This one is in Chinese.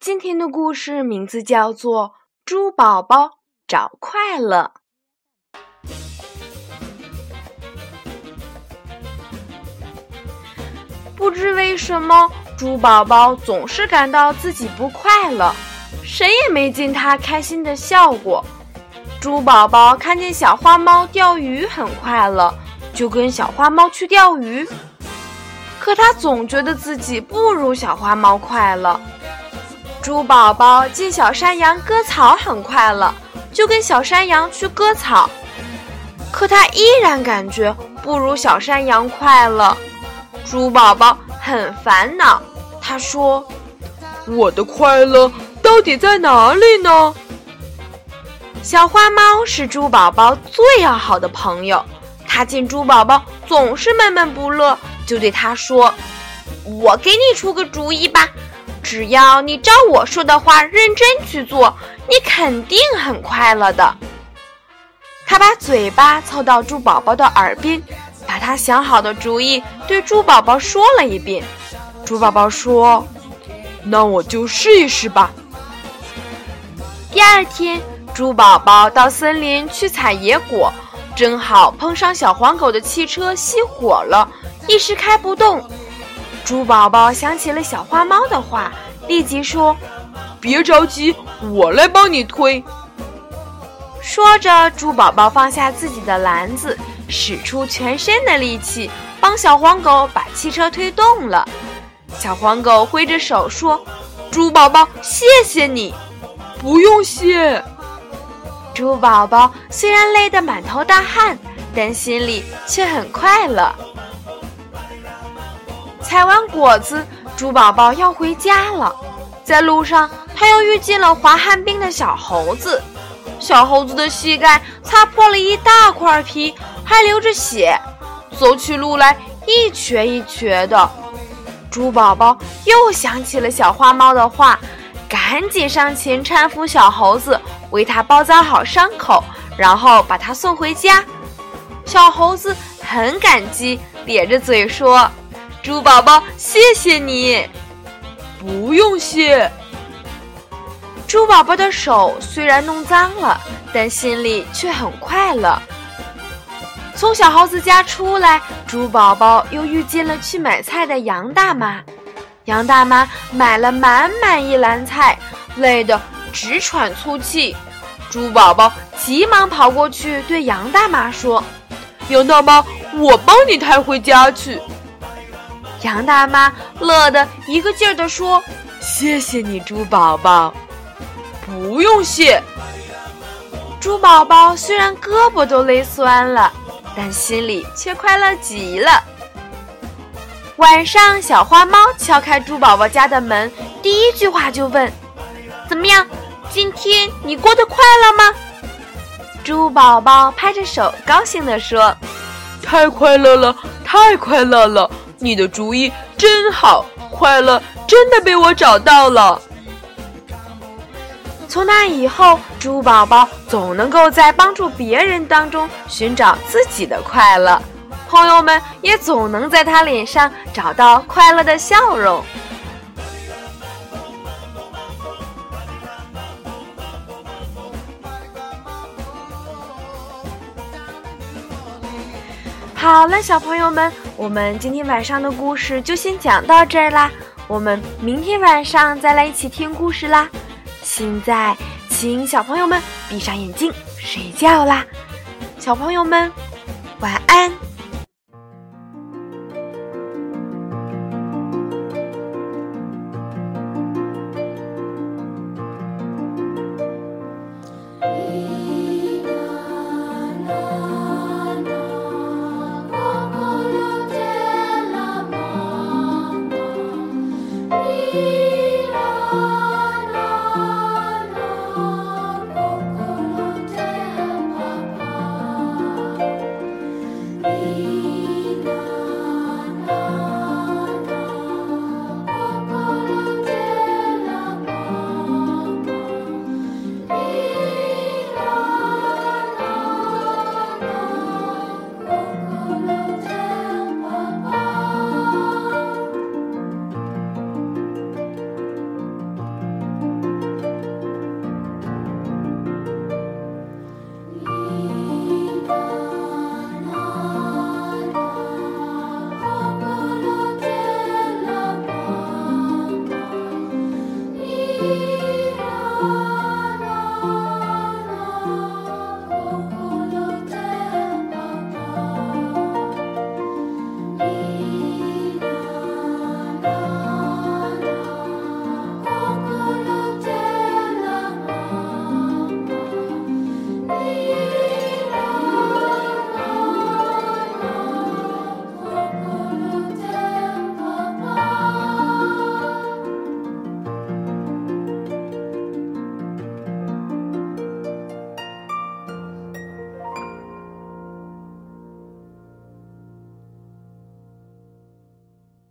今天的故事名字叫做《猪宝宝找快乐》。不知为什么，猪宝宝总是感到自己不快乐，谁也没见他开心的笑过。猪宝宝看见小花猫钓鱼很快乐，就跟小花猫去钓鱼，可他总觉得自己不如小花猫快乐。猪宝宝见小山羊割草很快乐，就跟小山羊去割草，可他依然感觉不如小山羊快乐。猪宝宝很烦恼，他说：“我的快乐到底在哪里呢？”小花猫是猪宝宝最要好的朋友，它见猪宝宝总是闷闷不乐，就对他说：“我给你出个主意吧。”只要你照我说的话认真去做，你肯定很快乐的。他把嘴巴凑到猪宝宝的耳边，把他想好的主意对猪宝宝说了一遍。猪宝宝说：“那我就试一试吧。”第二天，猪宝宝到森林去采野果，正好碰上小黄狗的汽车熄火了，一时开不动。猪宝宝想起了小花猫的话，立即说：“别着急，我来帮你推。”说着，猪宝宝放下自己的篮子，使出全身的力气，帮小黄狗把汽车推动了。小黄狗挥着手说：“猪宝宝，谢谢你。”“不用谢。”猪宝宝虽然累得满头大汗，但心里却很快乐。采完果子，猪宝宝要回家了。在路上，他又遇见了滑旱冰的小猴子。小猴子的膝盖擦破了一大块皮，还流着血，走起路来一瘸一瘸的。猪宝宝又想起了小花猫的话，赶紧上前搀扶小猴子，为它包扎好伤口，然后把它送回家。小猴子很感激，咧着嘴说。猪宝宝，谢谢你，不用谢。猪宝宝的手虽然弄脏了，但心里却很快乐。从小猴子家出来，猪宝宝又遇见了去买菜的杨大妈。杨大妈买了满满一篮菜，累得直喘粗气。猪宝宝急忙跑过去对杨大妈说：“杨大妈，我帮你抬回家去。”杨大妈乐得一个劲儿地说：“谢谢你，猪宝宝，不用谢。”猪宝宝虽然胳膊都累酸了，但心里却快乐极了。晚上，小花猫敲开猪宝宝家的门，第一句话就问：“怎么样？今天你过得快乐吗？”猪宝宝拍着手，高兴地说：“太快乐了，太快乐了！”你的主意真好，快乐真的被我找到了。从那以后，猪宝宝总能够在帮助别人当中寻找自己的快乐，朋友们也总能在他脸上找到快乐的笑容。好了，小朋友们，我们今天晚上的故事就先讲到这儿啦。我们明天晚上再来一起听故事啦。现在，请小朋友们闭上眼睛睡觉啦。小朋友们，晚安。